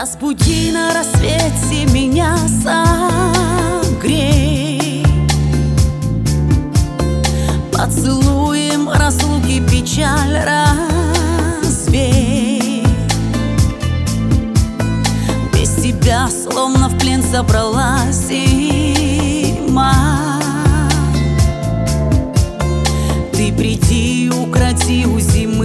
Разбуди на рассвете меня согрей. Поцелуем разлуки печаль развей. Без тебя словно в плен забралась зима. Ты приди, укроти у зимы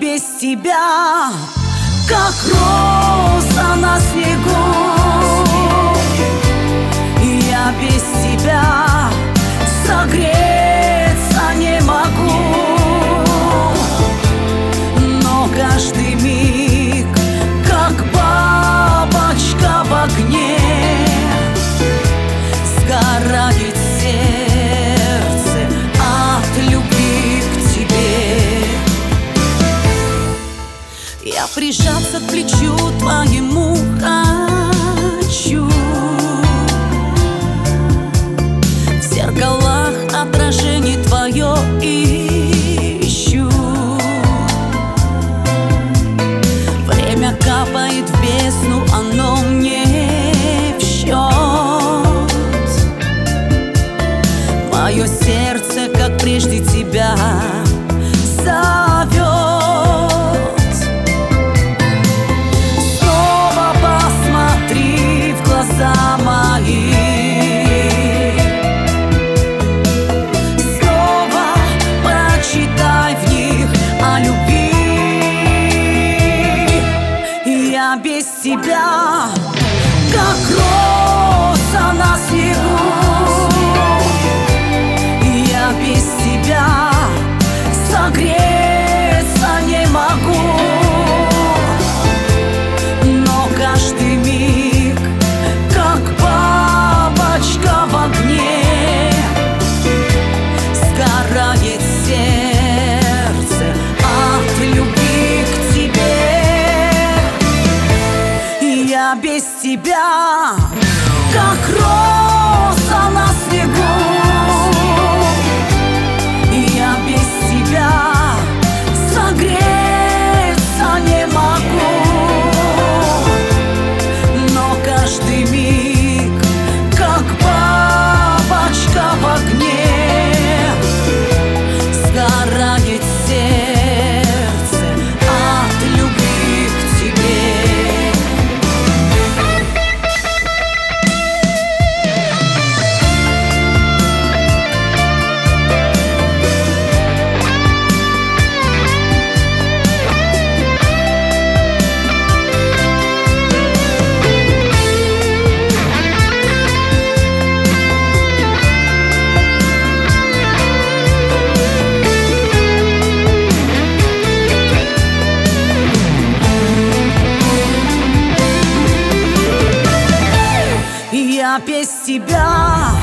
без тебя, как роза на снегу. Прижаться к плечу твоему хочу. В зеркалах отражение твое ищу. Время капает в бездну, оно мне в счет. Мое сердце, как прежде тебя тебя, как без тебя, я без тебя.